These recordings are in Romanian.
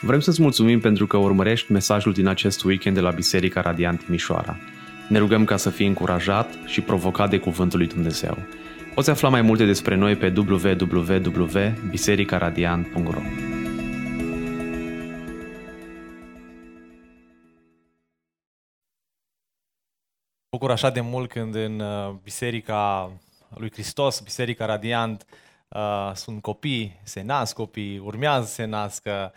Vrem să-ți mulțumim pentru că urmărești mesajul din acest weekend de la Biserica Radiant Timișoara. Ne rugăm ca să fii încurajat și provocat de Cuvântul lui Dumnezeu. Poți afla mai multe despre noi pe www.bisericaradiant.ro bucur așa de mult când în uh, Biserica lui Hristos, Biserica Radiant, uh, sunt copii, se nasc copii, urmează să se nască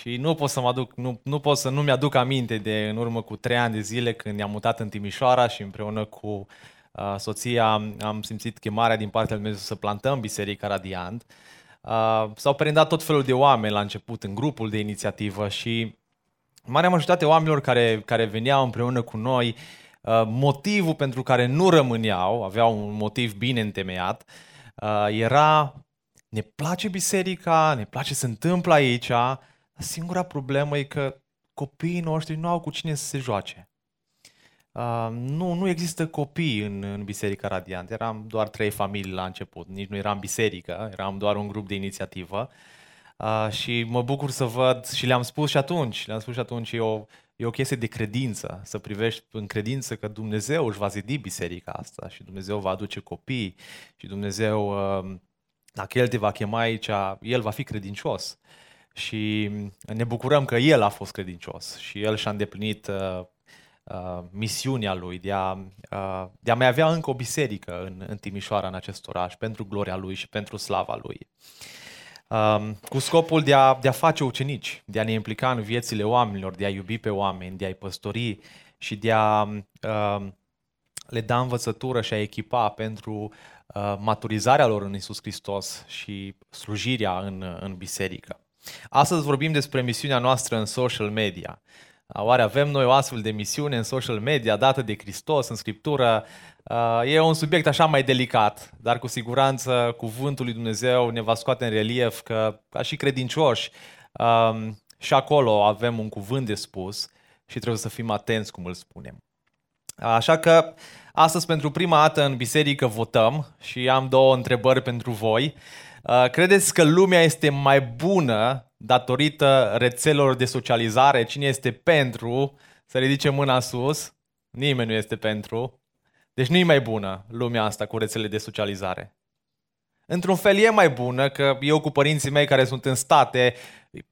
și nu pot să mă aduc, nu, nu pot să nu mi-aduc aminte de în urmă cu trei ani de zile când ne-am mutat în Timișoara și împreună cu uh, soția am simțit chemarea din partea lui Dumnezeu să plantăm Biserica Radiant. Uh, s-au perindat tot felul de oameni la început în grupul de inițiativă și marea majoritate oamenilor care, care veneau împreună cu noi, uh, motivul pentru care nu rămâneau, aveau un motiv bine întemeiat, uh, era ne place biserica, ne place ce se întâmplă aici, Singura problemă e că copiii noștri nu au cu cine să se joace. Uh, nu, nu există copii în, în Biserica Radiant. Eram doar trei familii la început. Nici nu eram biserică, eram doar un grup de inițiativă. Uh, și mă bucur să văd, și le-am spus și atunci, le-am spus și atunci, e o, e o chestie de credință, să privești în credință că Dumnezeu își va zidi biserica asta și Dumnezeu va aduce copii și Dumnezeu, uh, dacă El te va chema aici, El va fi credincios și ne bucurăm că el a fost credincios și el și-a îndeplinit uh, uh, misiunea lui de a, uh, de a mai avea încă o biserică în, în Timișoara, în acest oraș, pentru gloria lui și pentru slava lui. Uh, cu scopul de a, de a face ucenici, de a ne implica în viețile oamenilor, de a iubi pe oameni, de a-i păstori și de a uh, le da învățătură și a echipa pentru uh, maturizarea lor în Isus Hristos și slujirea în, în biserică. Astăzi vorbim despre misiunea noastră în social media. Oare avem noi o astfel de misiune în social media dată de Hristos în Scriptură? E un subiect așa mai delicat, dar cu siguranță cuvântul lui Dumnezeu ne va scoate în relief că, ca și credincioși, și acolo avem un cuvânt de spus și trebuie să fim atenți cum îl spunem. Așa că astăzi pentru prima dată în biserică votăm și am două întrebări pentru voi. Uh, credeți că lumea este mai bună datorită rețelelor de socializare? Cine este pentru? Să ridice mâna sus. Nimeni nu este pentru. Deci nu e mai bună lumea asta cu rețelele de socializare. Într-un fel e mai bună că eu cu părinții mei care sunt în state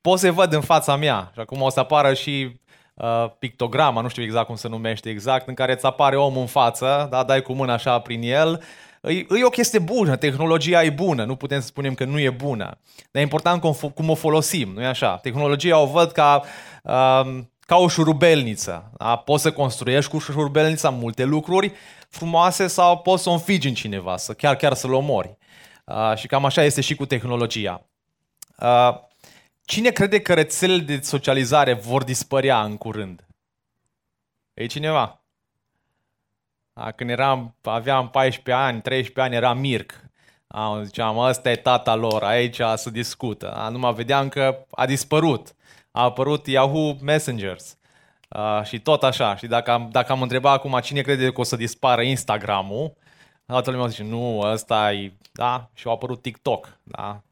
pot să văd în fața mea și acum o să apară și uh, pictograma, nu știu exact cum se numește exact, în care îți apare omul în față, da, dai cu mâna așa prin el E, e o chestie bună, tehnologia e bună, nu putem să spunem că nu e bună. Dar e important cum, cum o folosim, nu e așa? Tehnologia o văd ca, um, ca o șurubelniță. Da? Poți să construiești cu șurubelnița multe lucruri frumoase sau poți să o înfigi în cineva, să chiar, chiar să-l omori. Uh, și cam așa este și cu tehnologia. Uh, cine crede că rețelele de socializare vor dispărea în curând? E cineva? Când eram, aveam 14 ani, 13 ani, era Mirc. A, ziceam, ăsta e tata lor, aici se discută. A, mă vedeam că a dispărut. A apărut Yahoo Messengers. A, și tot așa. Și dacă am, dacă am întrebat acum cine crede că o să dispară Instagram-ul, toată lumea zice, nu, ăsta e, da? Și a apărut TikTok, da?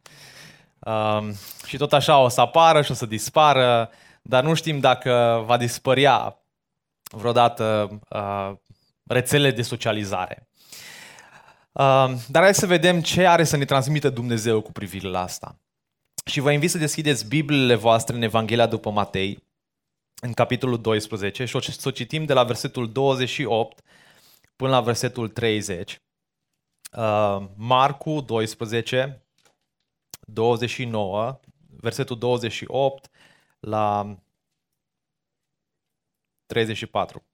Um, și tot așa o să apară și o să dispară, dar nu știm dacă va dispărea vreodată uh, rețele de socializare. Uh, dar hai să vedem ce are să ne transmită Dumnezeu cu privire la asta. Și vă invit să deschideți Bibliile voastre în Evanghelia după Matei, în capitolul 12, și o să o citim de la versetul 28 până la versetul 30. Uh, Marcu 12, 29, versetul 28 la 34.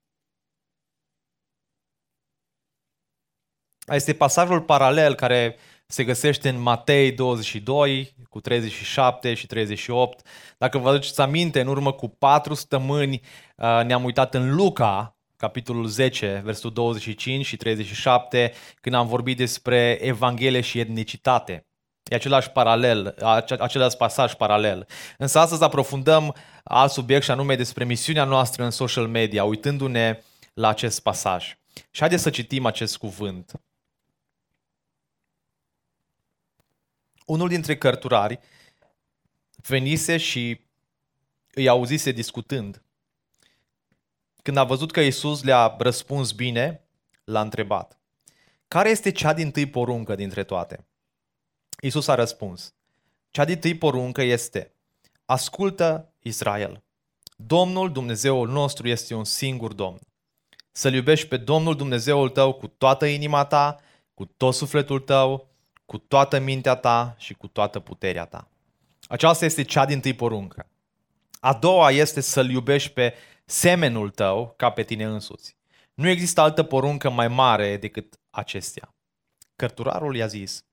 Este pasajul paralel care se găsește în Matei 22 cu 37 și 38. Dacă vă aduceți aminte, în urmă cu patru săptămâni uh, ne-am uitat în Luca, capitolul 10, versetul 25 și 37, când am vorbit despre Evanghelie și etnicitate. E același paralel, același pasaj paralel. Însă astăzi aprofundăm alt subiect și anume despre misiunea noastră în social media, uitându-ne la acest pasaj. Și haideți să citim acest cuvânt. Unul dintre cărturari venise și îi auzise discutând. Când a văzut că Isus le-a răspuns bine, l-a întrebat. Care este cea din tâi poruncă dintre toate? Isus a răspuns. Cea din tâi poruncă este, ascultă Israel. Domnul Dumnezeul nostru este un singur Domn. Să-L iubești pe Domnul Dumnezeul tău cu toată inima ta, cu tot sufletul tău, cu toată mintea ta și cu toată puterea ta. Aceasta este cea din tâi poruncă. A doua este să-L iubești pe semenul tău ca pe tine însuți. Nu există altă poruncă mai mare decât acestea. Cărturarul i-a zis,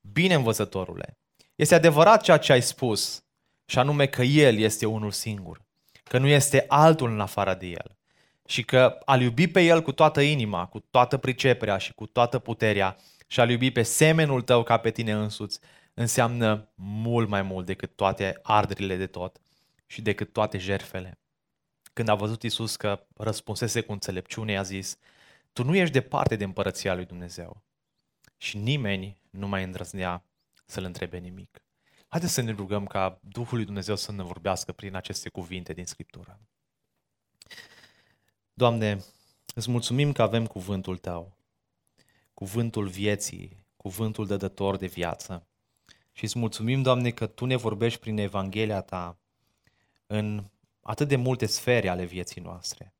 Bine învățătorule, este adevărat ceea ce ai spus, și anume că El este unul singur, că nu este altul în afară de El și că a iubi pe El cu toată inima, cu toată priceperea și cu toată puterea și a iubi pe semenul tău ca pe tine însuți înseamnă mult mai mult decât toate arderile de tot și decât toate jerfele. Când a văzut Isus că răspunsese cu înțelepciune, a zis, tu nu ești departe de împărăția lui Dumnezeu. Și nimeni nu mai îndrăznea să-l întrebe nimic. Haideți să ne rugăm ca Duhul lui Dumnezeu să ne vorbească prin aceste cuvinte din Scriptură. Doamne, îți mulțumim că avem cuvântul Tău, cuvântul vieții, cuvântul dădător de viață. Și îți mulțumim, Doamne, că Tu ne vorbești prin Evanghelia Ta în atât de multe sfere ale vieții noastre.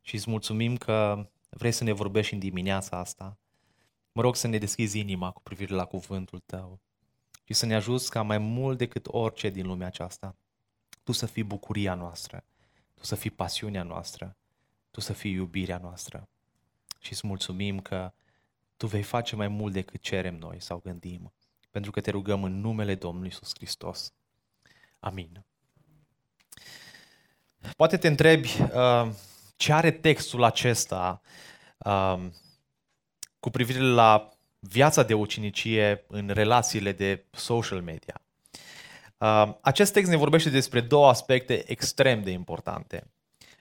Și îți mulțumim că vrei să ne vorbești în dimineața asta. Mă rog să ne deschizi inima cu privire la cuvântul Tău și să ne ajuți ca mai mult decât orice din lumea aceasta, Tu să fii bucuria noastră, Tu să fii pasiunea noastră, Tu să fii iubirea noastră. Și îți mulțumim că Tu vei face mai mult decât cerem noi sau gândim, pentru că te rugăm în numele Domnului Iisus Hristos. Amin. Poate te întrebi uh, ce are textul acesta uh, cu privire la viața de ucinicie în relațiile de social media. Uh, acest text ne vorbește despre două aspecte extrem de importante.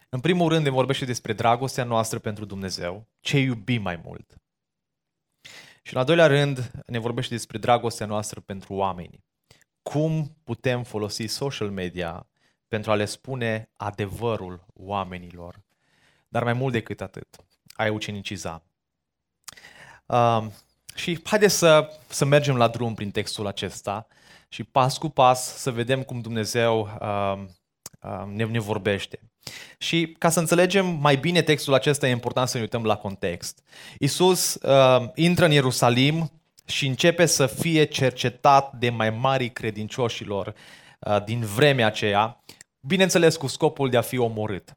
În primul rând ne vorbește despre dragostea noastră pentru Dumnezeu, ce iubim mai mult. Și în al doilea rând ne vorbește despre dragostea noastră pentru oameni. Cum putem folosi social media pentru a le spune adevărul oamenilor. Dar mai mult decât atât, ai uceniciza. Uh, și haideți să, să mergem la drum prin textul acesta și pas cu pas să vedem cum Dumnezeu uh, uh, ne, ne vorbește. Și ca să înțelegem mai bine textul acesta, e important să ne uităm la context. Isus uh, intră în Ierusalim și începe să fie cercetat de mai mari credincioșilor uh, din vremea aceea bineînțeles cu scopul de a fi omorât,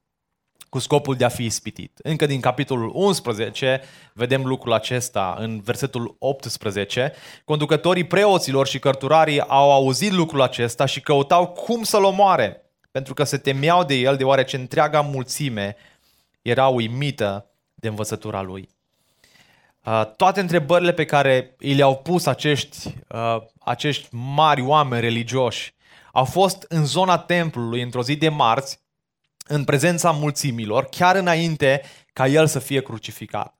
cu scopul de a fi ispitit. Încă din capitolul 11 vedem lucrul acesta în versetul 18. Conducătorii preoților și cărturarii au auzit lucrul acesta și căutau cum să-l omoare, pentru că se temeau de el, deoarece întreaga mulțime era uimită de învățătura lui. Uh, toate întrebările pe care i le-au pus acești, uh, acești mari oameni religioși au fost în zona templului într-o zi de marți, în prezența mulțimilor, chiar înainte ca el să fie crucificat.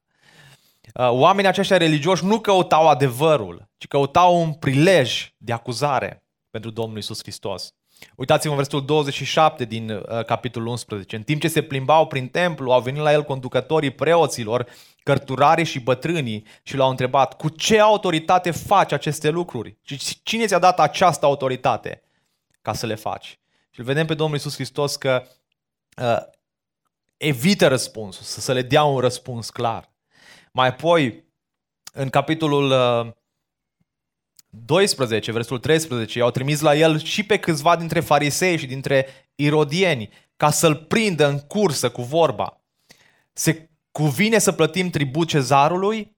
Uh, oamenii aceștia religioși nu căutau adevărul, ci căutau un prilej de acuzare pentru Domnul Isus Hristos. Uitați-vă în versetul 27 din uh, capitolul 11. În timp ce se plimbau prin templu, au venit la el conducătorii preoților, cărturarii și bătrânii și l-au întrebat, cu ce autoritate faci aceste lucruri? Și cine ți-a dat această autoritate? ca să le faci. Și îl vedem pe Domnul Isus Hristos că uh, evită răspunsul, să, să le dea un răspuns clar. Mai apoi, în capitolul uh, 12, versetul 13, i-au trimis la el și pe câțiva dintre farisei și dintre irodieni ca să-l prindă în cursă cu vorba. Se cuvine să plătim tribut cezarului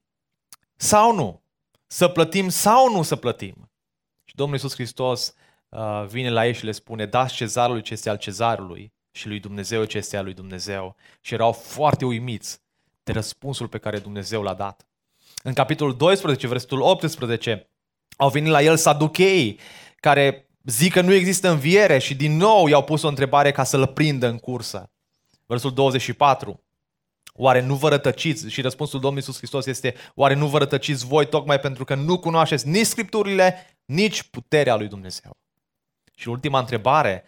sau nu? Să plătim sau nu să plătim? Și Domnul Iisus Hristos Uh, vine la ei și le spune, dați cezarului ce este al cezarului și lui Dumnezeu ce este al lui Dumnezeu. Și erau foarte uimiți de răspunsul pe care Dumnezeu l-a dat. În capitolul 12, versetul 18, au venit la el saducheii, care zic că nu există înviere și din nou i-au pus o întrebare ca să-l prindă în cursă. Versul 24. Oare nu vă rătăciți? Și răspunsul Domnului Iisus Hristos este, oare nu vă rătăciți voi tocmai pentru că nu cunoașteți nici Scripturile, nici puterea lui Dumnezeu? Și ultima întrebare,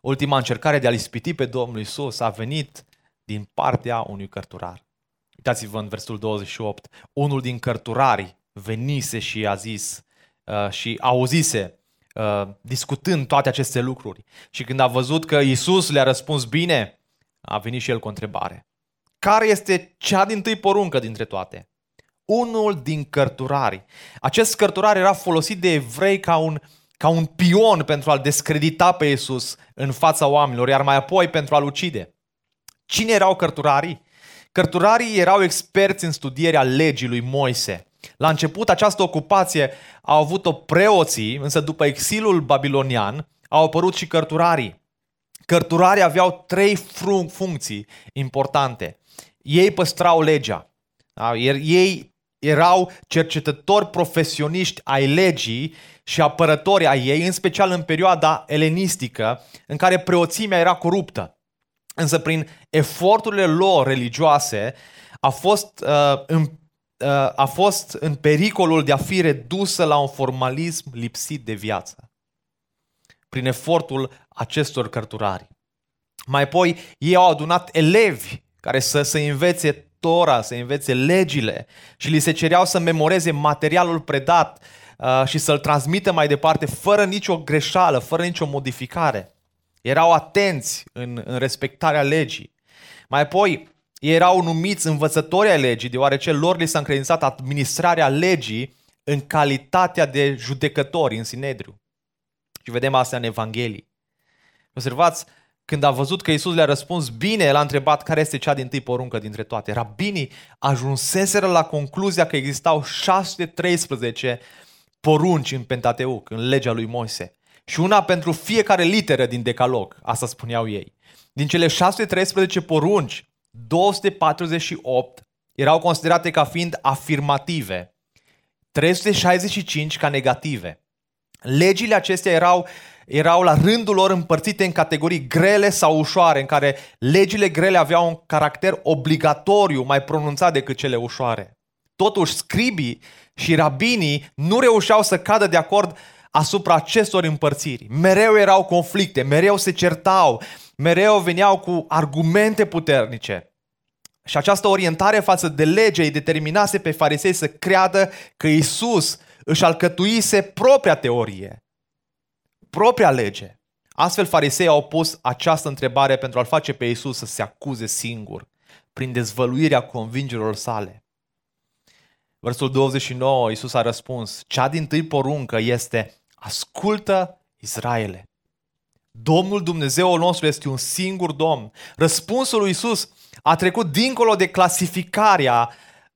ultima încercare de a-L ispiti pe Domnul Isus a venit din partea unui cărturar. Uitați-vă în versul 28. Unul din cărturari venise și a zis uh, și auzise uh, discutând toate aceste lucruri. Și când a văzut că Isus le-a răspuns bine, a venit și el cu o întrebare. Care este cea din tâi poruncă dintre toate? Unul din cărturari. Acest cărturar era folosit de evrei ca un, ca un pion pentru a-l descredita pe Isus în fața oamenilor, iar mai apoi pentru a-l ucide. Cine erau cărturarii? Cărturarii erau experți în studierea legii lui Moise. La început această ocupație au avut-o preoții, însă după exilul babilonian au apărut și cărturarii. Cărturarii aveau trei funcții importante. Ei păstrau legea. Da? Ei erau cercetători profesioniști ai legii și apărători ai ei, în special în perioada elenistică, în care preoțimea era coruptă. Însă prin eforturile lor religioase a fost, uh, în, uh, a fost în pericolul de a fi redusă la un formalism lipsit de viață. Prin efortul acestor cărturari. Mai apoi, ei au adunat elevi care să, să învețe Tora, să învețe legile și li se cereau să memoreze materialul predat uh, și să-l transmită mai departe fără nicio greșeală, fără nicio modificare. Erau atenți în, în respectarea legii. Mai apoi, ei erau numiți învățători ai legii, deoarece lor li s-a încredințat administrarea legii în calitatea de judecători în Sinedriu. Și vedem asta în Evanghelii. Observați, când a văzut că Isus le-a răspuns bine, el a întrebat care este cea din tâi poruncă dintre toate. Rabinii ajunseseră la concluzia că existau 613 porunci în Pentateuc, în legea lui Moise. Și una pentru fiecare literă din decalog, asta spuneau ei. Din cele 613 porunci, 248 erau considerate ca fiind afirmative, 365 ca negative. Legile acestea erau erau la rândul lor împărțite în categorii grele sau ușoare, în care legile grele aveau un caracter obligatoriu mai pronunțat decât cele ușoare. Totuși, scribii și rabinii nu reușeau să cadă de acord asupra acestor împărțiri. Mereu erau conflicte, mereu se certau, mereu veneau cu argumente puternice. Și această orientare față de lege îi determinase pe farisei să creadă că Isus își alcătuise propria teorie propria lege. Astfel, farisei au pus această întrebare pentru a-l face pe Isus să se acuze singur, prin dezvăluirea convingerilor sale. Versul 29, Isus a răspuns, cea din tâi poruncă este, ascultă Israele. Domnul Dumnezeul nostru este un singur Domn. Răspunsul lui Isus a trecut dincolo de clasificarea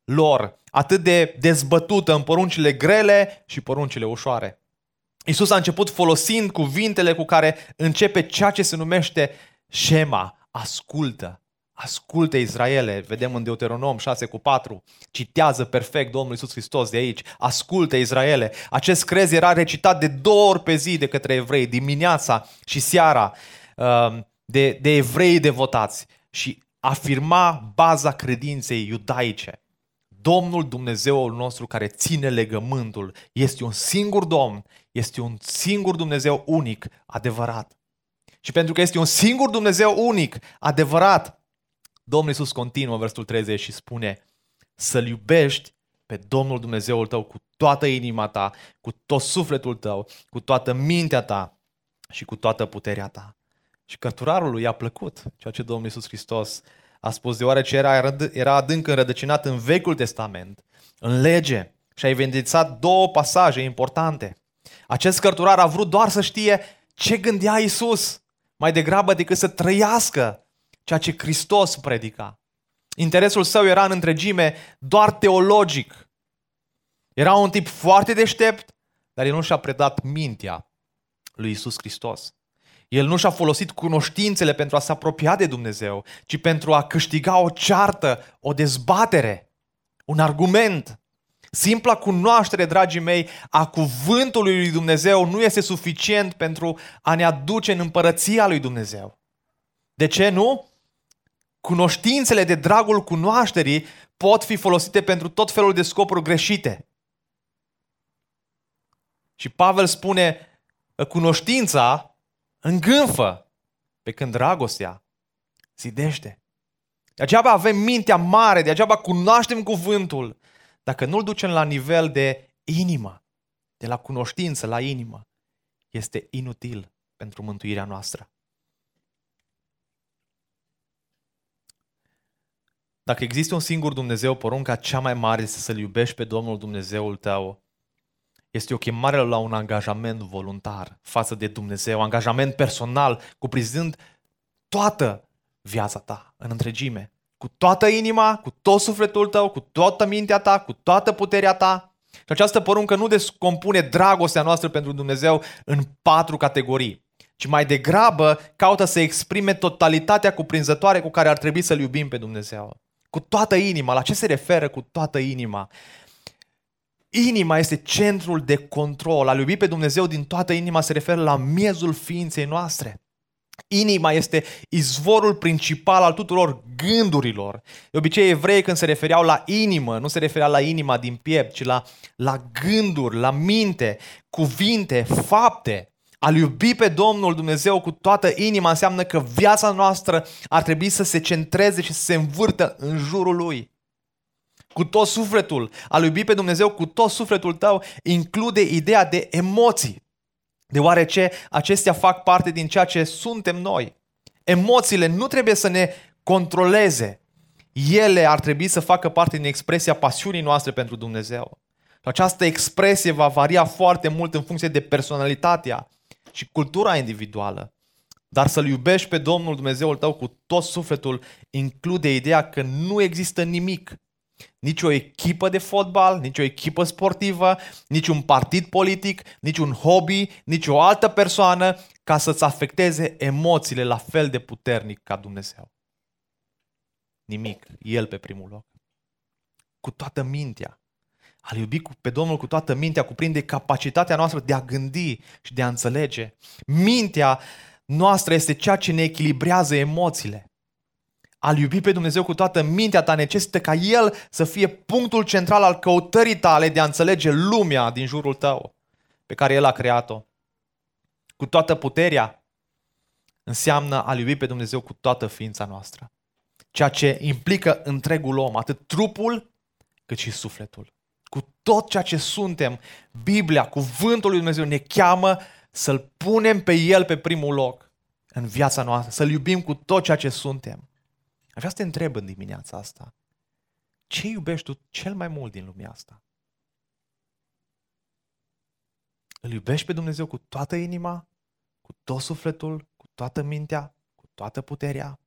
lor, atât de dezbătută în poruncile grele și poruncile ușoare. Isus a început folosind cuvintele cu care începe ceea ce se numește Shema, ascultă. Ascultă Israele, vedem în Deuteronom 6 cu 4, citează perfect Domnul Isus Hristos de aici, ascultă Israele. Acest crez era recitat de două ori pe zi de către evrei, dimineața și seara, um, de, de evrei devotați și afirma baza credinței iudaice. Domnul Dumnezeul nostru care ține legământul este un singur Domn, este un singur Dumnezeu unic, adevărat. Și pentru că este un singur Dumnezeu unic, adevărat, Domnul Iisus continuă versetul 30 și spune să-L iubești pe Domnul Dumnezeul tău cu toată inima ta, cu tot sufletul tău, cu toată mintea ta și cu toată puterea ta. Și cărturarul i-a plăcut ceea ce Domnul Iisus Hristos a spus, deoarece era, era adânc înrădăcinat în Vechiul Testament, în lege, și a evidențiat două pasaje importante. Acest cărturar a vrut doar să știe ce gândea Isus, mai degrabă decât să trăiască ceea ce Hristos predica. Interesul său era în întregime doar teologic. Era un tip foarte deștept, dar el nu și-a predat mintea lui Isus Hristos. El nu și-a folosit cunoștințele pentru a se apropia de Dumnezeu, ci pentru a câștiga o ceartă, o dezbatere, un argument. Simpla cunoaștere, dragii mei, a cuvântului lui Dumnezeu nu este suficient pentru a ne aduce în împărăția lui Dumnezeu. De ce nu? Cunoștințele de dragul cunoașterii pot fi folosite pentru tot felul de scopuri greșite. Și Pavel spune, cunoștința îngânfă, Pe când dragostea zidește. Degeaba avem mintea mare, degeaba cunoaștem cuvântul, dacă nu-l ducem la nivel de inimă, de la cunoștință la inimă, este inutil pentru mântuirea noastră. Dacă există un singur Dumnezeu, porunca cea mai mare este să-L iubești pe Domnul Dumnezeul tău. Este o chemare la un angajament voluntar față de Dumnezeu, angajament personal, cuprinzând toată viața ta în întregime. Cu toată inima, cu tot sufletul tău, cu toată mintea ta, cu toată puterea ta. Și această poruncă nu descompune dragostea noastră pentru Dumnezeu în patru categorii, ci mai degrabă caută să exprime totalitatea cuprinzătoare cu care ar trebui să-L iubim pe Dumnezeu. Cu toată inima. La ce se referă cu toată inima? Inima este centrul de control. A iubi pe Dumnezeu din toată inima se referă la miezul ființei noastre. Inima este izvorul principal al tuturor gândurilor. De obicei, evrei când se refereau la inimă, nu se referea la inima din piept, ci la, la gânduri, la minte, cuvinte, fapte. A iubi pe Domnul Dumnezeu cu toată inima înseamnă că viața noastră ar trebui să se centreze și să se învârtă în jurul Lui. Cu tot sufletul. A iubi pe Dumnezeu cu tot sufletul tău include ideea de emoții deoarece acestea fac parte din ceea ce suntem noi. Emoțiile nu trebuie să ne controleze. Ele ar trebui să facă parte din expresia pasiunii noastre pentru Dumnezeu. Această expresie va varia foarte mult în funcție de personalitatea și cultura individuală. Dar să-L iubești pe Domnul Dumnezeul tău cu tot sufletul include ideea că nu există nimic nici o echipă de fotbal, nici o echipă sportivă, nici un partid politic, nici un hobby, nici o altă persoană ca să-ți afecteze emoțiile la fel de puternic ca Dumnezeu. Nimic. El pe primul loc. Cu toată mintea. A iubi pe Domnul cu toată mintea cuprinde capacitatea noastră de a gândi și de a înțelege. Mintea noastră este ceea ce ne echilibrează emoțiile. Al iubi pe Dumnezeu cu toată mintea ta necesită ca El să fie punctul central al căutării tale de a înțelege lumea din jurul tău pe care El a creat-o. Cu toată puterea înseamnă a iubi pe Dumnezeu cu toată ființa noastră. Ceea ce implică întregul om, atât trupul cât și sufletul. Cu tot ceea ce suntem, Biblia, cuvântul lui Dumnezeu ne cheamă să-L punem pe El pe primul loc în viața noastră, să-L iubim cu tot ceea ce suntem. Aș vrea să te întreb în dimineața asta, ce iubești tu cel mai mult din lumea asta? Îl iubești pe Dumnezeu cu toată inima, cu tot sufletul, cu toată mintea, cu toată puterea?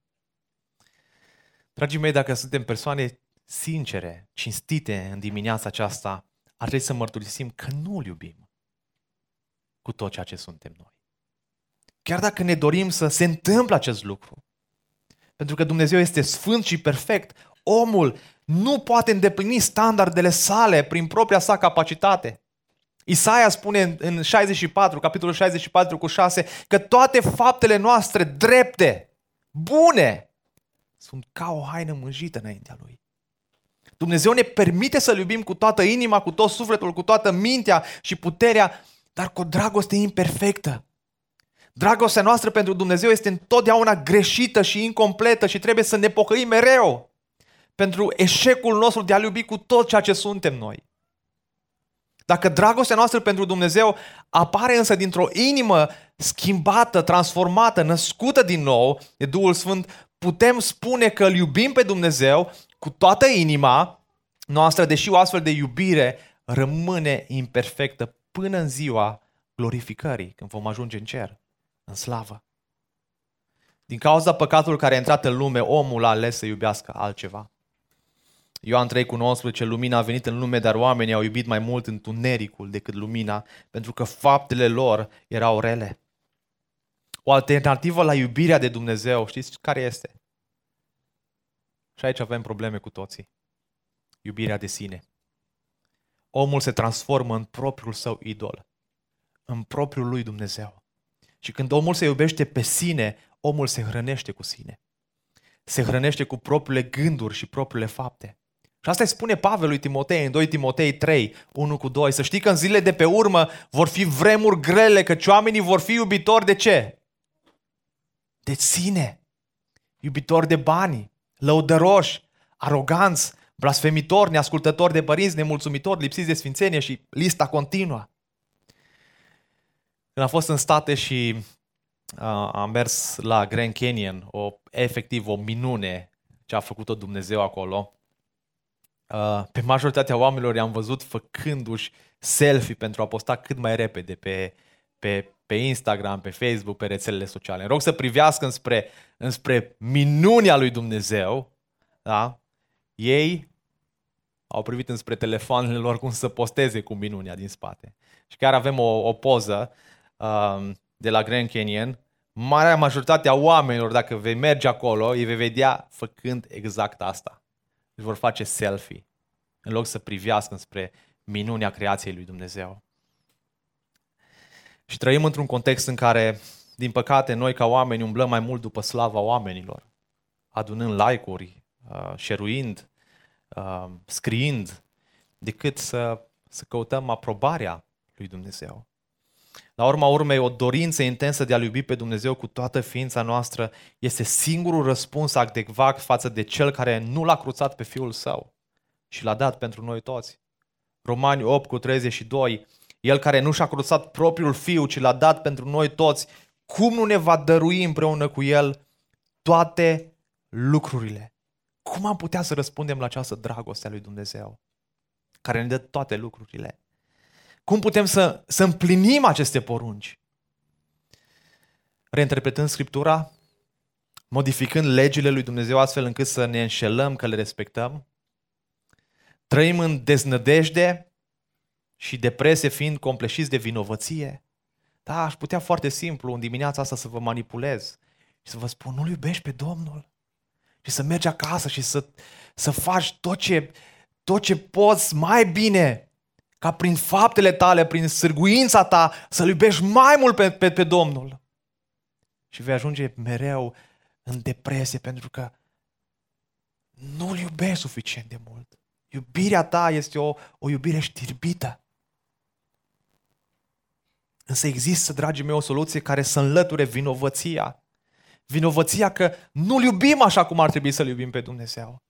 Dragii mei, dacă suntem persoane sincere, cinstite în dimineața aceasta, ar trebui să mărturisim că nu îl iubim cu tot ceea ce suntem noi. Chiar dacă ne dorim să se întâmple acest lucru, pentru că Dumnezeu este sfânt și perfect, omul nu poate îndeplini standardele sale prin propria sa capacitate. Isaia spune în 64, capitolul 64 cu 6, că toate faptele noastre drepte, bune, sunt ca o haină mânjită înaintea Lui. Dumnezeu ne permite să-L iubim cu toată inima, cu tot sufletul, cu toată mintea și puterea, dar cu o dragoste imperfectă. Dragostea noastră pentru Dumnezeu este întotdeauna greșită și incompletă și trebuie să ne pocăim mereu pentru eșecul nostru de a iubi cu tot ceea ce suntem noi. Dacă dragostea noastră pentru Dumnezeu apare însă dintr-o inimă schimbată, transformată, născută din nou de Duhul Sfânt, putem spune că îl iubim pe Dumnezeu cu toată inima noastră, deși o astfel de iubire rămâne imperfectă până în ziua glorificării, când vom ajunge în cer în slavă. Din cauza păcatului care a intrat în lume, omul a ales să iubească altceva. Ioan 3 cu 19, lumina a venit în lume, dar oamenii au iubit mai mult întunericul decât lumina, pentru că faptele lor erau rele. O alternativă la iubirea de Dumnezeu, știți care este? Și aici avem probleme cu toții. Iubirea de sine. Omul se transformă în propriul său idol, în propriul lui Dumnezeu. Și când omul se iubește pe sine, omul se hrănește cu sine. Se hrănește cu propriile gânduri și propriile fapte. Și asta îi spune Pavel lui Timotei în 2 Timotei 3, 1 cu 2. Să știi că în zilele de pe urmă vor fi vremuri grele, căci oamenii vor fi iubitori de ce? de sine, iubitori de bani, lăudăroși, aroganți, blasfemitori, neascultători de părinți, nemulțumitori, lipsiți de sfințenie și lista continuă. Când am fost în state și uh, am mers la Grand Canyon, o, efectiv o minune ce a făcut-o Dumnezeu acolo, uh, pe majoritatea oamenilor i-am văzut făcându-și selfie pentru a posta cât mai repede pe, pe, pe Instagram, pe Facebook, pe rețelele sociale. În rog să privească înspre, înspre minunia lui Dumnezeu, da? ei au privit înspre telefoanele lor cum să posteze cu minunia din spate. Și chiar avem o, o poză uh, de la Grand Canyon. Marea majoritate a oamenilor, dacă vei merge acolo, îi vei vedea făcând exact asta. Își vor face selfie, în loc să privească spre minunia creației lui Dumnezeu. Și trăim într-un context în care, din păcate, noi ca oameni umblăm mai mult după slava oamenilor, adunând like-uri, uh, șeruind, uh, scriind, decât să, să căutăm aprobarea lui Dumnezeu. La urma urmei, o dorință intensă de a iubi pe Dumnezeu cu toată ființa noastră este singurul răspuns adecvat față de cel care nu l-a cruțat pe Fiul Său și l-a dat pentru noi toți. Romani 8 cu 32, El care nu și-a cruțat propriul Fiu, ci l-a dat pentru noi toți, cum nu ne va dărui împreună cu El toate lucrurile? Cum am putea să răspundem la această dragoste a lui Dumnezeu, care ne dă toate lucrurile? Cum putem să, să împlinim aceste porunci? Reinterpretând Scriptura, modificând legile lui Dumnezeu astfel încât să ne înșelăm că le respectăm, trăim în deznădejde și depresie fiind compleșiți de vinovăție. Da, aș putea foarte simplu în dimineața asta să vă manipulez și să vă spun, nu-L iubești pe Domnul? Și să mergi acasă și să, să faci tot ce, tot ce poți mai bine ca prin faptele tale, prin sârguința ta, să-L iubești mai mult pe, pe, pe Domnul. Și vei ajunge mereu în depresie pentru că nu-L iubești suficient de mult. Iubirea ta este o, o iubire știrbită. Însă există, dragii mei, o soluție care să înlăture vinovăția. Vinovăția că nu-L iubim așa cum ar trebui să-L iubim pe Dumnezeu.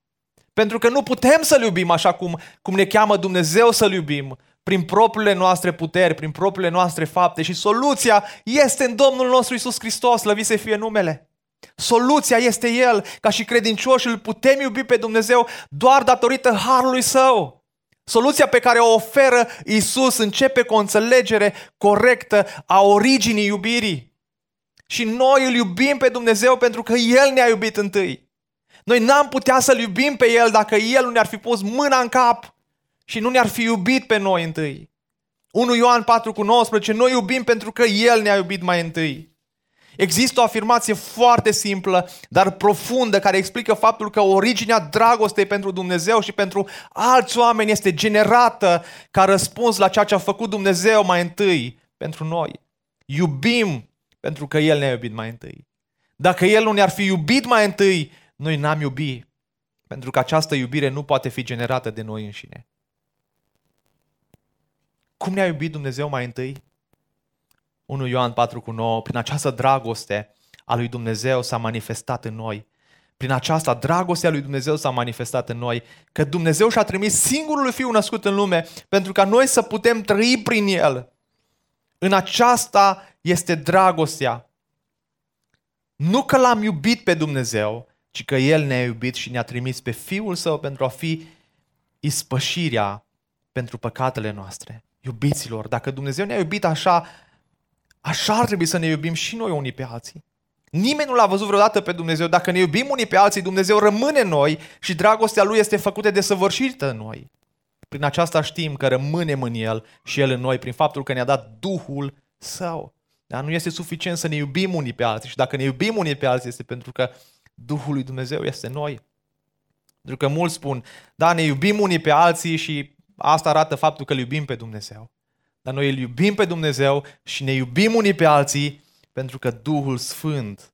Pentru că nu putem să-L iubim așa cum, cum ne cheamă Dumnezeu să-L iubim, prin propriile noastre puteri, prin propriile noastre fapte și soluția este în Domnul nostru Isus Hristos, lăvit să fie numele. Soluția este El, ca și credincioși îl putem iubi pe Dumnezeu doar datorită harului Său. Soluția pe care o oferă Isus începe cu o înțelegere corectă a originii iubirii. Și noi îl iubim pe Dumnezeu pentru că El ne-a iubit întâi. Noi n-am putea să-L iubim pe El dacă El nu ne-ar fi pus mâna în cap și nu ne-ar fi iubit pe noi întâi. 1 Ioan 4 cu 19, noi iubim pentru că El ne-a iubit mai întâi. Există o afirmație foarte simplă, dar profundă, care explică faptul că originea dragostei pentru Dumnezeu și pentru alți oameni este generată ca răspuns la ceea ce a făcut Dumnezeu mai întâi pentru noi. Iubim pentru că El ne-a iubit mai întâi. Dacă El nu ne-ar fi iubit mai întâi, noi n-am iubit, pentru că această iubire nu poate fi generată de noi înșine. Cum ne-a iubit Dumnezeu mai întâi? 1 Ioan 4 cu 9, prin această dragoste a lui Dumnezeu s-a manifestat în noi. Prin aceasta, dragostea lui Dumnezeu s-a manifestat în noi, că Dumnezeu și-a trimis singurul Fiu născut în lume pentru ca noi să putem trăi prin El. În aceasta este dragostea. Nu că l-am iubit pe Dumnezeu, ci că El ne-a iubit și ne-a trimis pe Fiul Său pentru a fi ispășirea pentru păcatele noastre. Iubiților, dacă Dumnezeu ne-a iubit așa, așa ar trebui să ne iubim și noi unii pe alții. Nimeni nu l-a văzut vreodată pe Dumnezeu. Dacă ne iubim unii pe alții, Dumnezeu rămâne în noi și dragostea Lui este făcută de săvârșită în noi. Prin aceasta știm că rămânem în El și El în noi, prin faptul că ne-a dat Duhul Său. Dar nu este suficient să ne iubim unii pe alții. Și dacă ne iubim unii pe alții, este pentru că Duhul lui Dumnezeu este în noi. Pentru că mulți spun, da, ne iubim unii pe alții și asta arată faptul că îl iubim pe Dumnezeu. Dar noi îl iubim pe Dumnezeu și ne iubim unii pe alții pentru că Duhul Sfânt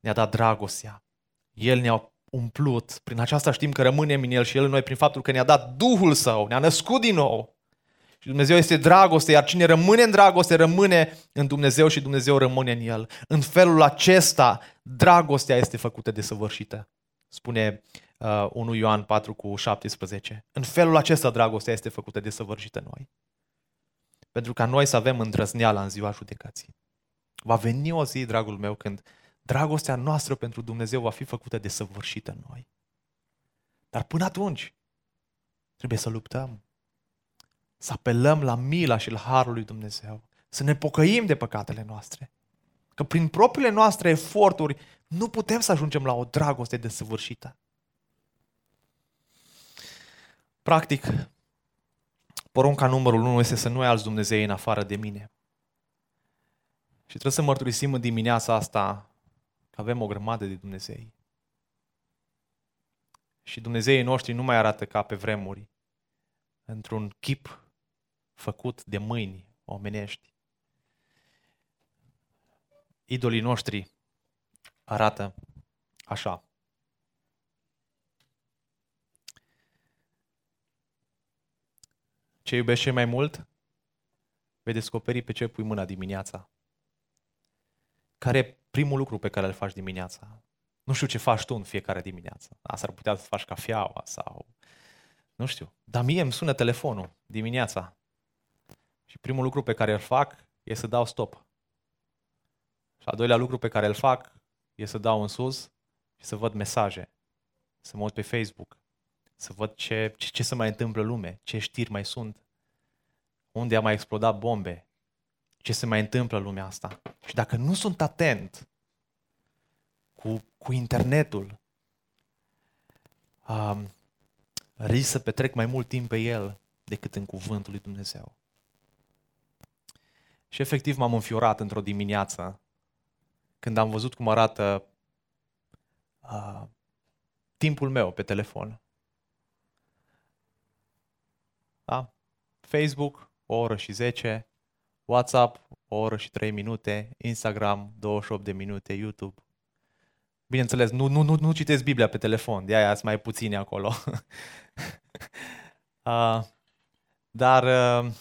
ne-a dat dragostea. El ne-a umplut. Prin aceasta știm că rămânem în El și El în noi prin faptul că ne-a dat Duhul Său, ne-a născut din nou. Și Dumnezeu este dragoste, iar cine rămâne în dragoste, rămâne în Dumnezeu și Dumnezeu rămâne în el. În felul acesta, dragostea este făcută de săvârșită. Spune uh, 1 Ioan 4 cu 17. În felul acesta, dragostea este făcută de săvârșită noi. Pentru ca noi să avem îndrăzneala în ziua judecății. Va veni o zi, dragul meu, când dragostea noastră pentru Dumnezeu va fi făcută de săvârșită în noi. Dar până atunci, trebuie să luptăm. Să apelăm la mila și la harul lui Dumnezeu. Să ne pocăim de păcatele noastre. Că prin propriile noastre eforturi nu putem să ajungem la o dragoste desăvârșită. Practic, porunca numărul 1 este să nu ai alți Dumnezei în afară de mine. Și trebuie să mărturisim în dimineața asta că avem o grămadă de Dumnezei. Și Dumnezeii noștri nu mai arată ca pe vremuri, într-un chip făcut de mâini omenești. Idolii noștri arată așa. Ce iubești cel mai mult? Vei descoperi pe ce pui mâna dimineața. Care e primul lucru pe care îl faci dimineața? Nu știu ce faci tu în fiecare dimineață. Asta ar putea să faci cafeaua sau... Nu știu. Dar mie îmi sună telefonul dimineața. Și primul lucru pe care îl fac e să dau stop. Și al doilea lucru pe care îl fac e să dau în sus și să văd mesaje. Să mă uit pe Facebook. Să văd ce, ce, ce se mai întâmplă în lume, ce știri mai sunt, unde a mai explodat bombe, ce se mai întâmplă în lumea asta. Și dacă nu sunt atent cu, cu internetul, um, risc să petrec mai mult timp pe el decât în cuvântul lui Dumnezeu. Și efectiv m-am înfiorat într-o dimineață când am văzut cum arată uh, timpul meu pe telefon. Da? Facebook, o oră și 10, WhatsApp, o oră și 3 minute, Instagram, 28 de minute, YouTube. Bineînțeles, nu, nu, nu, nu citesc Biblia pe telefon, de aia sunt mai puține acolo. uh, dar uh,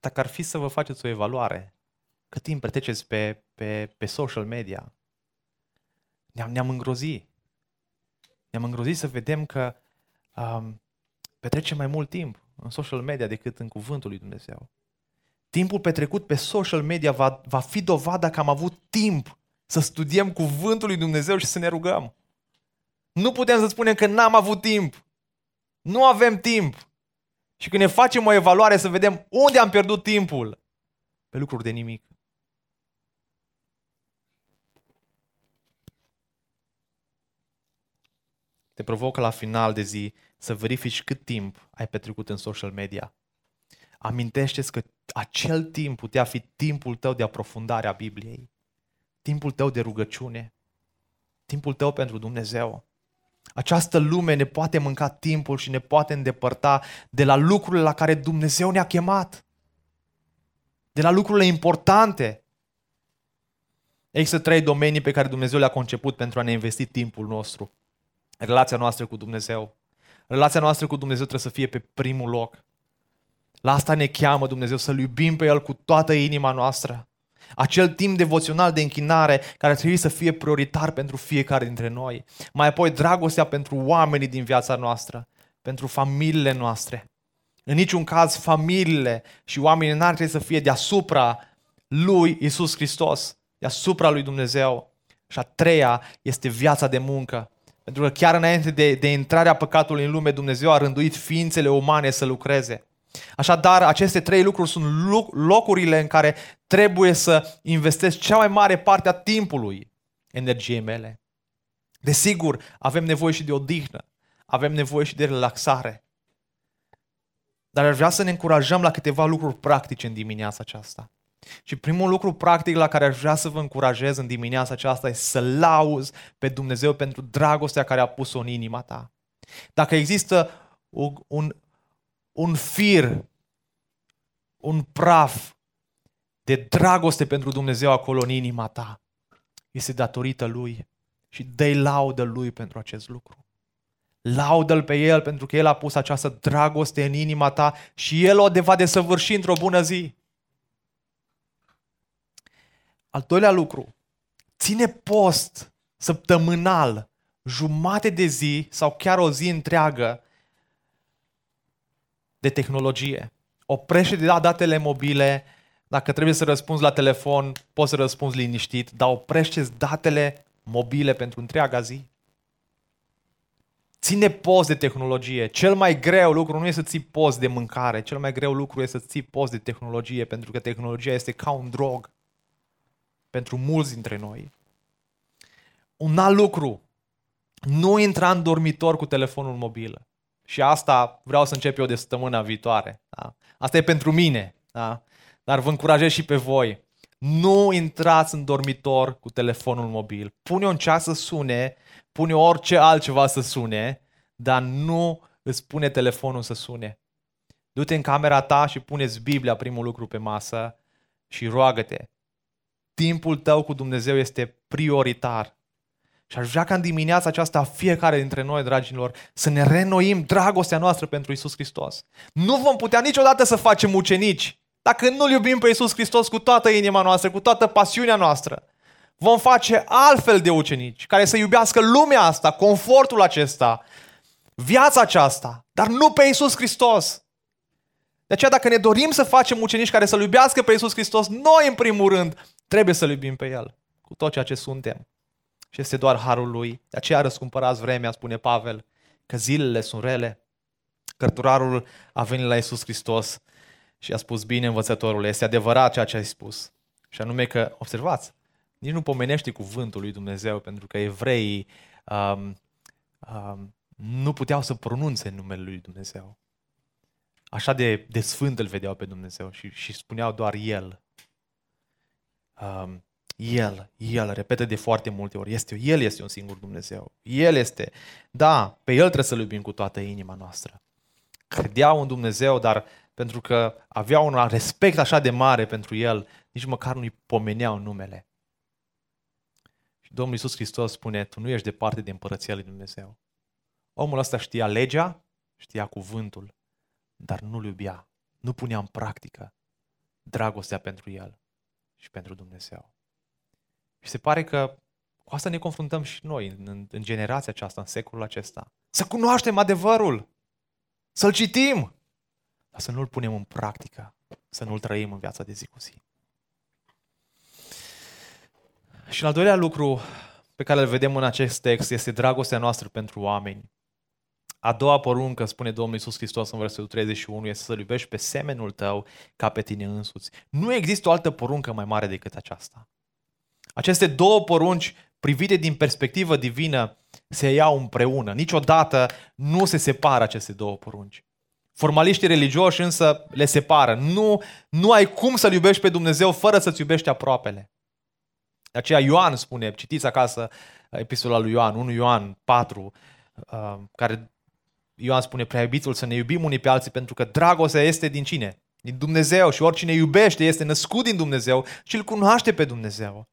dacă ar fi să vă faceți o evaluare, cât timp petreceți pe, pe, pe social media, ne-am, ne-am îngrozit. Ne-am îngrozit să vedem că um, petrecem mai mult timp în social media decât în cuvântul lui Dumnezeu. Timpul petrecut pe social media va, va fi dovada că am avut timp să studiem cuvântul lui Dumnezeu și să ne rugăm. Nu putem să spunem că n-am avut timp. Nu avem timp. Și când ne facem o evaluare să vedem unde am pierdut timpul, pe lucruri de nimic. Te provocă la final de zi să verifici cât timp ai petrecut în social media. Amintește-ți că acel timp putea fi timpul tău de aprofundare a Bibliei, timpul tău de rugăciune, timpul tău pentru Dumnezeu. Această lume ne poate mânca timpul și ne poate îndepărta de la lucrurile la care Dumnezeu ne-a chemat, de la lucrurile importante. Există trei domenii pe care Dumnezeu le-a conceput pentru a ne investi timpul nostru. Relația noastră cu Dumnezeu. Relația noastră cu Dumnezeu trebuie să fie pe primul loc. La asta ne cheamă Dumnezeu, să-L iubim pe El cu toată inima noastră. Acel timp devoțional de închinare care trebuie să fie prioritar pentru fiecare dintre noi. Mai apoi dragostea pentru oamenii din viața noastră, pentru familiile noastre. În niciun caz familiile și oamenii n-ar trebui să fie deasupra lui Isus Hristos, deasupra lui Dumnezeu. Și a treia este viața de muncă. Pentru că chiar înainte de, de intrarea păcatului în lume, Dumnezeu a rânduit ființele umane să lucreze. Așadar, aceste trei lucruri sunt locurile în care trebuie să investesc cea mai mare parte a timpului energiei mele. Desigur, avem nevoie și de odihnă, avem nevoie și de relaxare. Dar ar vrea să ne încurajăm la câteva lucruri practice în dimineața aceasta. Și primul lucru practic la care aș vrea să vă încurajez în dimineața aceasta este să lauzi pe Dumnezeu pentru dragostea care a pus-o în inima ta. Dacă există un, un fir, un praf de dragoste pentru Dumnezeu acolo în inima ta, este datorită Lui și dă laudă Lui pentru acest lucru. Laudă-L pe El pentru că El a pus această dragoste în inima ta și El o de va desăvârși într-o bună zi. Al doilea lucru, ține post săptămânal, jumate de zi sau chiar o zi întreagă de tehnologie. Oprește de la datele mobile, dacă trebuie să răspunzi la telefon, poți să răspunzi liniștit, dar oprește datele mobile pentru întreaga zi. Ține post de tehnologie. Cel mai greu lucru nu e să ții post de mâncare, cel mai greu lucru e să ții post de tehnologie, pentru că tehnologia este ca un drog pentru mulți dintre noi. Un alt lucru, nu intra în dormitor cu telefonul mobil. Și asta vreau să încep eu de săptămâna viitoare. Da? Asta e pentru mine. Da? Dar vă încurajez și pe voi. Nu intrați în dormitor cu telefonul mobil. Pune un ceas să sune, pune orice altceva să sune, dar nu îți pune telefonul să sune. Du-te în camera ta și puneți Biblia primul lucru pe masă și roagă-te. Timpul tău cu Dumnezeu este prioritar. Și aș vrea ca în dimineața aceasta fiecare dintre noi, dragilor, să ne renoim dragostea noastră pentru Isus Hristos. Nu vom putea niciodată să facem ucenici dacă nu-L iubim pe Isus Hristos cu toată inima noastră, cu toată pasiunea noastră. Vom face altfel de ucenici care să iubească lumea asta, confortul acesta, viața aceasta, dar nu pe Isus Hristos. De aceea dacă ne dorim să facem ucenici care să-L iubească pe Isus Hristos, noi în primul rând trebuie să-L iubim pe El, cu tot ceea ce suntem. Și este doar harul Lui. De aceea răscumpărați vremea, spune Pavel, că zilele sunt rele. Cărturarul a venit la Isus Hristos și a spus, bine învățătorul, este adevărat ceea ce ai spus. Și anume că, observați, nici nu pomenești cuvântul lui Dumnezeu, pentru că evreii um, um, nu puteau să pronunțe numele lui Dumnezeu. Așa de, de sfânt îl vedeau pe Dumnezeu și, și spuneau doar El. Um, el, El, repetă de foarte multe ori, este, El este un singur Dumnezeu. El este, da, pe El trebuie să-L iubim cu toată inima noastră. Credeau în Dumnezeu, dar pentru că aveau un respect așa de mare pentru El, nici măcar nu-i pomeneau numele. Și Domnul Iisus Hristos spune, tu nu ești departe de împărăția lui Dumnezeu. Omul ăsta știa legea, știa cuvântul, dar nu-l iubea, nu punea în practică dragostea pentru El și pentru Dumnezeu. Și se pare că cu asta ne confruntăm și noi în, în generația aceasta, în secolul acesta. Să cunoaștem adevărul, să-l citim, dar să nu-l punem în practică, să nu-l trăim în viața de zi cu zi. Și al doilea lucru pe care îl vedem în acest text este dragostea noastră pentru oameni. A doua poruncă, spune Domnul Iisus Hristos în versetul 31, este să-L iubești pe semenul tău ca pe tine însuți. Nu există o altă poruncă mai mare decât aceasta. Aceste două porunci, privite din perspectivă divină, se iau împreună. Niciodată nu se separă aceste două porunci. Formaliștii religioși însă le separă. Nu, nu ai cum să-L iubești pe Dumnezeu fără să-ți iubești aproapele. De aceea Ioan spune, citiți acasă epistola lui Ioan, 1 Ioan 4, uh, care Ioan spune, prea iubițul să ne iubim unii pe alții pentru că dragostea este din cine? Din Dumnezeu și oricine iubește este născut din Dumnezeu și îl cunoaște pe Dumnezeu.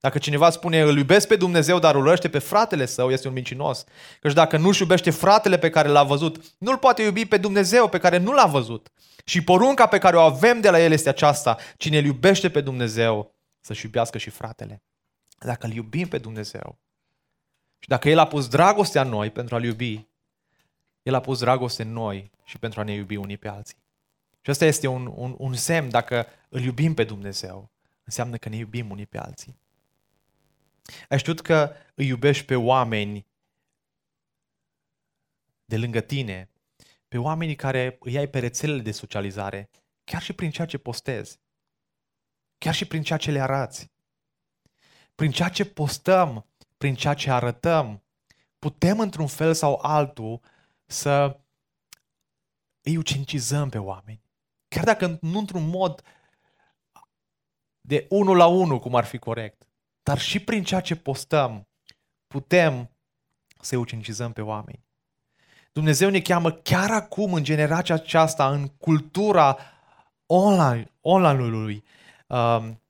Dacă cineva spune îl iubesc pe Dumnezeu, dar urăște pe fratele său, este un mincinos. Căci dacă nu-și iubește fratele pe care l-a văzut, nu-l poate iubi pe Dumnezeu pe care nu l-a văzut. Și porunca pe care o avem de la el este aceasta. Cine îl iubește pe Dumnezeu, să-și iubească și fratele. Dacă îl iubim pe Dumnezeu și dacă El a pus dragoste în noi pentru a-L iubi, El a pus dragoste în noi și pentru a ne iubi unii pe alții. Și asta este un, un, un semn, dacă îl iubim pe Dumnezeu, înseamnă că ne iubim unii pe alții. Ai știut că îi iubești pe oameni de lângă tine, pe oamenii care îi ai pe rețelele de socializare, chiar și prin ceea ce postezi, chiar și prin ceea ce le arăți. Prin ceea ce postăm, prin ceea ce arătăm, putem într-un fel sau altul să îi ucenicizăm pe oameni. Chiar dacă nu într-un mod de unul la unul, cum ar fi corect. Dar și prin ceea ce postăm, putem să ucenicizăm pe oameni. Dumnezeu ne cheamă chiar acum, în generația aceasta, în cultura online, online-ului, um,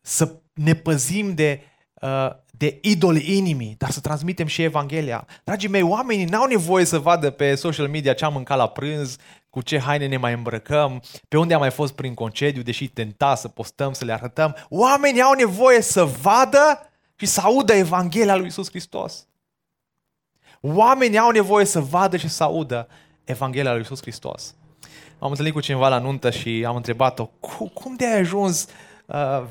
să ne păzim de uh, de idoli inimii, dar să transmitem și Evanghelia. Dragii mei, oamenii n-au nevoie să vadă pe social media ce am mâncat la prânz, cu ce haine ne mai îmbrăcăm, pe unde am mai fost prin concediu, deși tenta să postăm, să le arătăm. Oamenii au nevoie să vadă și să audă Evanghelia lui Isus Hristos. Oamenii au nevoie să vadă și să audă Evanghelia lui Isus Hristos. am întâlnit cu cineva la nuntă și am întrebat-o, cum de ai ajuns uh,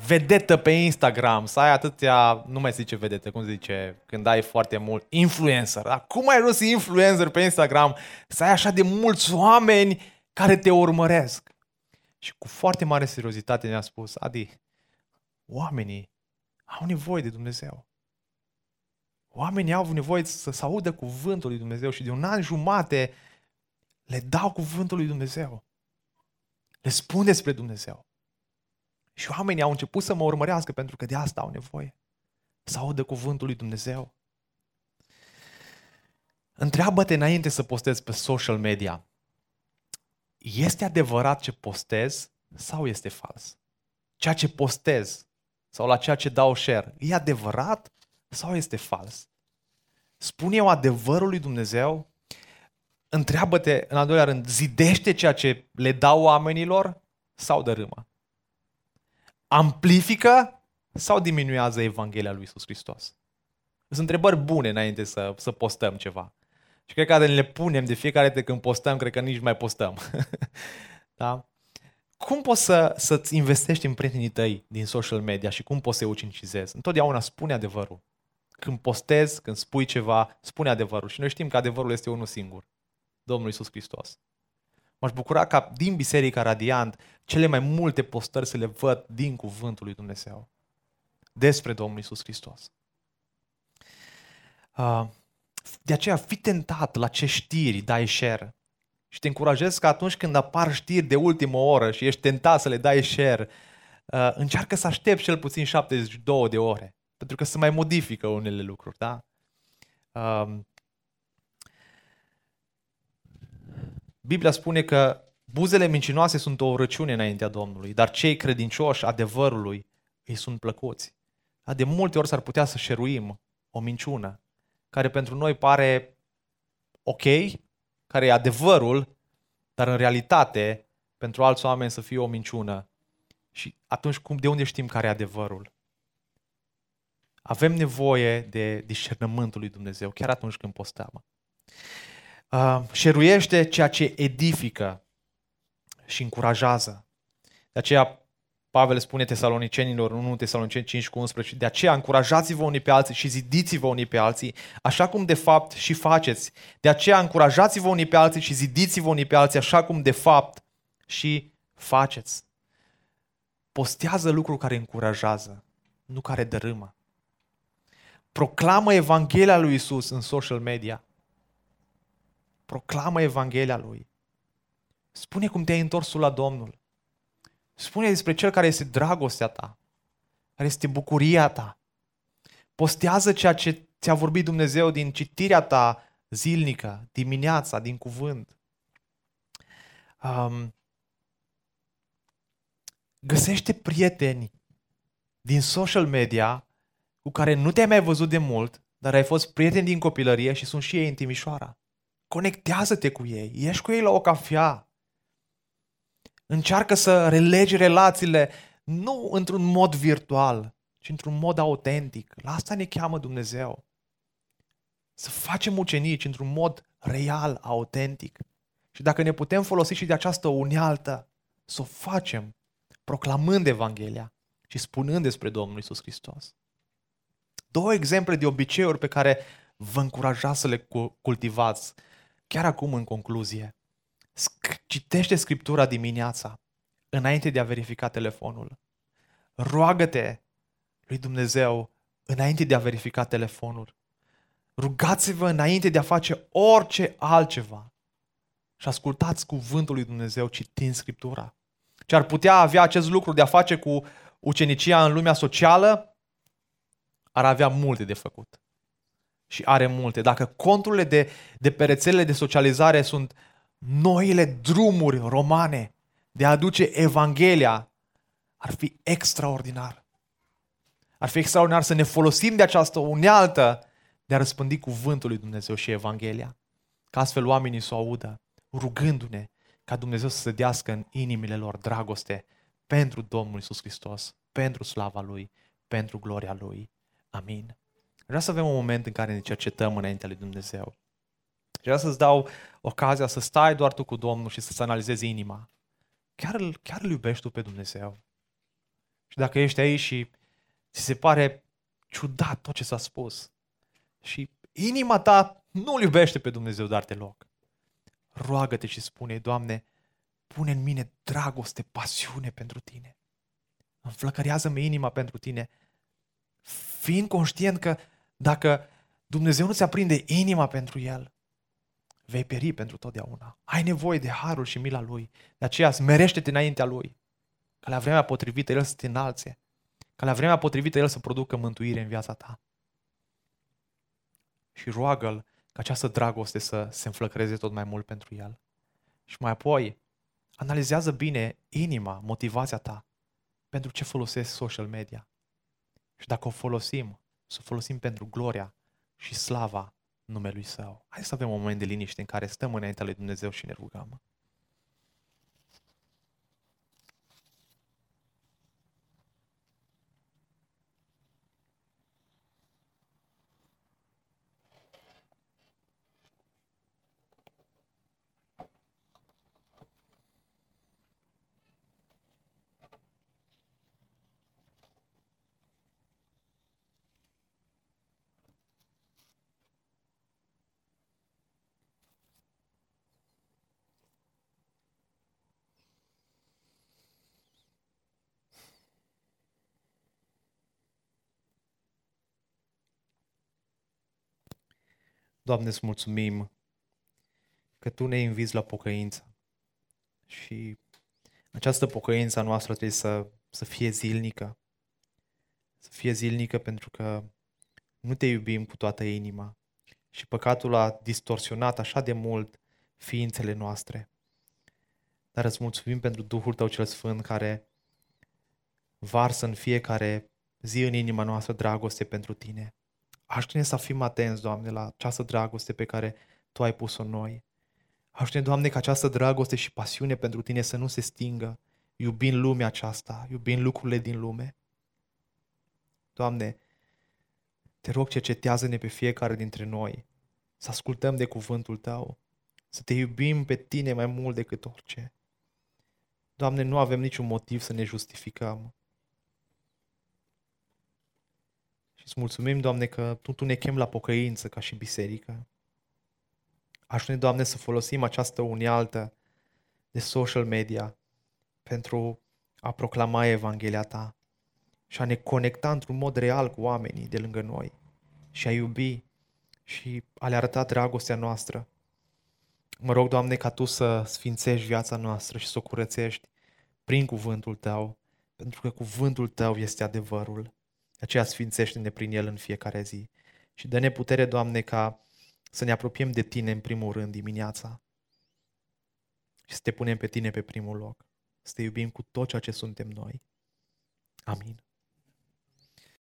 vedetă pe Instagram, să ai atâtea, nu mai zice vedetă, cum zice, când ai foarte mult, influencer. Da? Cum ai ajuns influencer pe Instagram, să ai așa de mulți oameni care te urmăresc? Și cu foarte mare seriozitate ne-a spus, Adi, oamenii au nevoie de Dumnezeu. Oamenii au nevoie să, să audă cuvântul lui Dumnezeu și de un an jumate le dau cuvântul lui Dumnezeu. Le spun despre Dumnezeu. Și oamenii au început să mă urmărească pentru că de asta au nevoie. Să audă cuvântul lui Dumnezeu. Întreabă-te înainte să postezi pe social media. Este adevărat ce postez sau este fals? Ceea ce postez sau la ceea ce dau share, e adevărat sau este fals? Spune eu adevărul lui Dumnezeu? Întreabă-te, în al doilea rând, zidește ceea ce le dau oamenilor sau dărâmă? Amplifică sau diminuează Evanghelia lui Isus Hristos? Sunt întrebări bune înainte să, să postăm ceva. Și cred că le punem de fiecare dată când postăm, cred că nici mai postăm. da? cum poți să, să-ți investești în prietenii tăi din social media și cum poți să-i ucincizezi? Întotdeauna spune adevărul. Când postezi, când spui ceva, spune adevărul. Și noi știm că adevărul este unul singur. Domnul Isus Hristos. M-aș bucura ca din Biserica Radiant cele mai multe postări să le văd din cuvântul lui Dumnezeu. Despre Domnul Isus Hristos. Uh, de aceea, fi tentat la ce știri dai share. Și te încurajez că atunci când apar știri de ultimă oră și ești tentat să le dai share, uh, încearcă să aștepți cel puțin 72 de ore. Pentru că se mai modifică unele lucruri, da? Um, Biblia spune că buzele mincinoase sunt o răciune înaintea Domnului, dar cei credincioși adevărului îi sunt plăcuți. Da, de multe ori s-ar putea să șeruim o minciună care pentru noi pare ok, care e adevărul, dar în realitate, pentru alți oameni să fie o minciună. Și atunci cum, de unde știm care e adevărul? Avem nevoie de discernământul lui Dumnezeu, chiar atunci când postăm. Uh, șeruiește ceea ce edifică și încurajează. De aceea Pavel spune tesalonicenilor, 1 Tesaloniceni 5 cu 11, de aceea încurajați-vă unii pe alții și zidiți-vă unii pe alții, așa cum de fapt și faceți. De aceea încurajați-vă unii pe alții și zidiți-vă unii pe alții, așa cum de fapt și faceți. Postează lucruri care încurajează, nu care dărâmă. Proclamă Evanghelia lui Isus în social media. Proclamă Evanghelia lui. Spune cum te-ai întors la Domnul. Spune despre cel care este dragostea ta, care este bucuria ta. Postează ceea ce ți-a vorbit Dumnezeu din citirea ta zilnică, dimineața, din cuvânt. Um, găsește prieteni din social media cu care nu te-ai mai văzut de mult, dar ai fost prieteni din copilărie și sunt și ei în Timișoara. Conectează-te cu ei, ieși cu ei la o cafea, Încearcă să relegi relațiile nu într-un mod virtual, ci într-un mod autentic. La asta ne cheamă Dumnezeu. Să facem ucenici într-un mod real, autentic. Și dacă ne putem folosi și de această unealtă, să o facem proclamând Evanghelia și spunând despre Domnul Isus Hristos. Două exemple de obiceiuri pe care vă încuraja să le cultivați chiar acum în concluzie citește Scriptura dimineața, înainte de a verifica telefonul. Roagă-te lui Dumnezeu înainte de a verifica telefonul. Rugați-vă înainte de a face orice altceva. Și ascultați cuvântul lui Dumnezeu citind Scriptura. Ce ar putea avea acest lucru de a face cu ucenicia în lumea socială, ar avea multe de făcut. Și are multe. Dacă conturile de, de pe rețelele de socializare sunt noile drumuri romane de a aduce Evanghelia ar fi extraordinar. Ar fi extraordinar să ne folosim de această unealtă de a răspândi cuvântul lui Dumnezeu și Evanghelia. Ca astfel oamenii să o audă, rugându-ne ca Dumnezeu să se dească în inimile lor dragoste pentru Domnul Isus Hristos, pentru slava Lui, pentru gloria Lui. Amin. Vreau să avem un moment în care ne cercetăm înaintea lui Dumnezeu. Și vreau să-ți dau ocazia să stai doar tu cu Domnul și să-ți analizezi inima. Chiar, îl, chiar îl iubești tu pe Dumnezeu? Și dacă ești aici și ți se pare ciudat tot ce s-a spus și inima ta nu îl iubește pe Dumnezeu dar deloc, roagă-te și spune, Doamne, pune în mine dragoste, pasiune pentru Tine. Înflăcărează-mi inima pentru Tine, fiind conștient că dacă Dumnezeu nu ți aprinde inima pentru El, vei peri pentru totdeauna. Ai nevoie de harul și mila Lui. De aceea smerește-te înaintea Lui. Ca la vremea potrivită El să te înalțe. Ca la vremea potrivită El să producă mântuire în viața ta. Și roagă-L ca această dragoste să se înflăcreze tot mai mult pentru El. Și mai apoi, analizează bine inima, motivația ta. Pentru ce folosesc social media. Și dacă o folosim, să o folosim pentru gloria și slava numelui Său. Hai să avem un moment de liniște în care stăm înaintea lui Dumnezeu și ne rugăm. Doamne, îți mulțumim că Tu ne inviți la pocăință. Și această pocăință a noastră trebuie să, să fie zilnică. Să fie zilnică pentru că nu te iubim cu toată inima. Și păcatul a distorsionat așa de mult ființele noastre. Dar îți mulțumim pentru Duhul Tău cel Sfânt care varsă în fiecare zi în inima noastră dragoste pentru Tine. Ajută-ne să fim atenți, Doamne, la această dragoste pe care Tu ai pus-o în noi. Ajută-ne, Doamne, ca această dragoste și pasiune pentru Tine să nu se stingă, iubind lumea aceasta, iubind lucrurile din lume. Doamne, te rog, cercetează-ne pe fiecare dintre noi, să ascultăm de cuvântul Tău, să te iubim pe Tine mai mult decât orice. Doamne, nu avem niciun motiv să ne justificăm. Îți mulțumim, Doamne, că Tu, tu ne chem la pocăință ca și biserică. Ajută-ne, Doamne, să folosim această unealtă de social media pentru a proclama Evanghelia Ta și a ne conecta într-un mod real cu oamenii de lângă noi și a iubi și a le arăta dragostea noastră. Mă rog, Doamne, ca Tu să sfințești viața noastră și să o curățești prin cuvântul Tău, pentru că cuvântul Tău este adevărul. De aceea sfințește-ne prin El în fiecare zi. Și dă-ne putere, Doamne, ca să ne apropiem de Tine în primul rând dimineața și să te punem pe Tine pe primul loc. Să te iubim cu tot ceea ce suntem noi. Amin.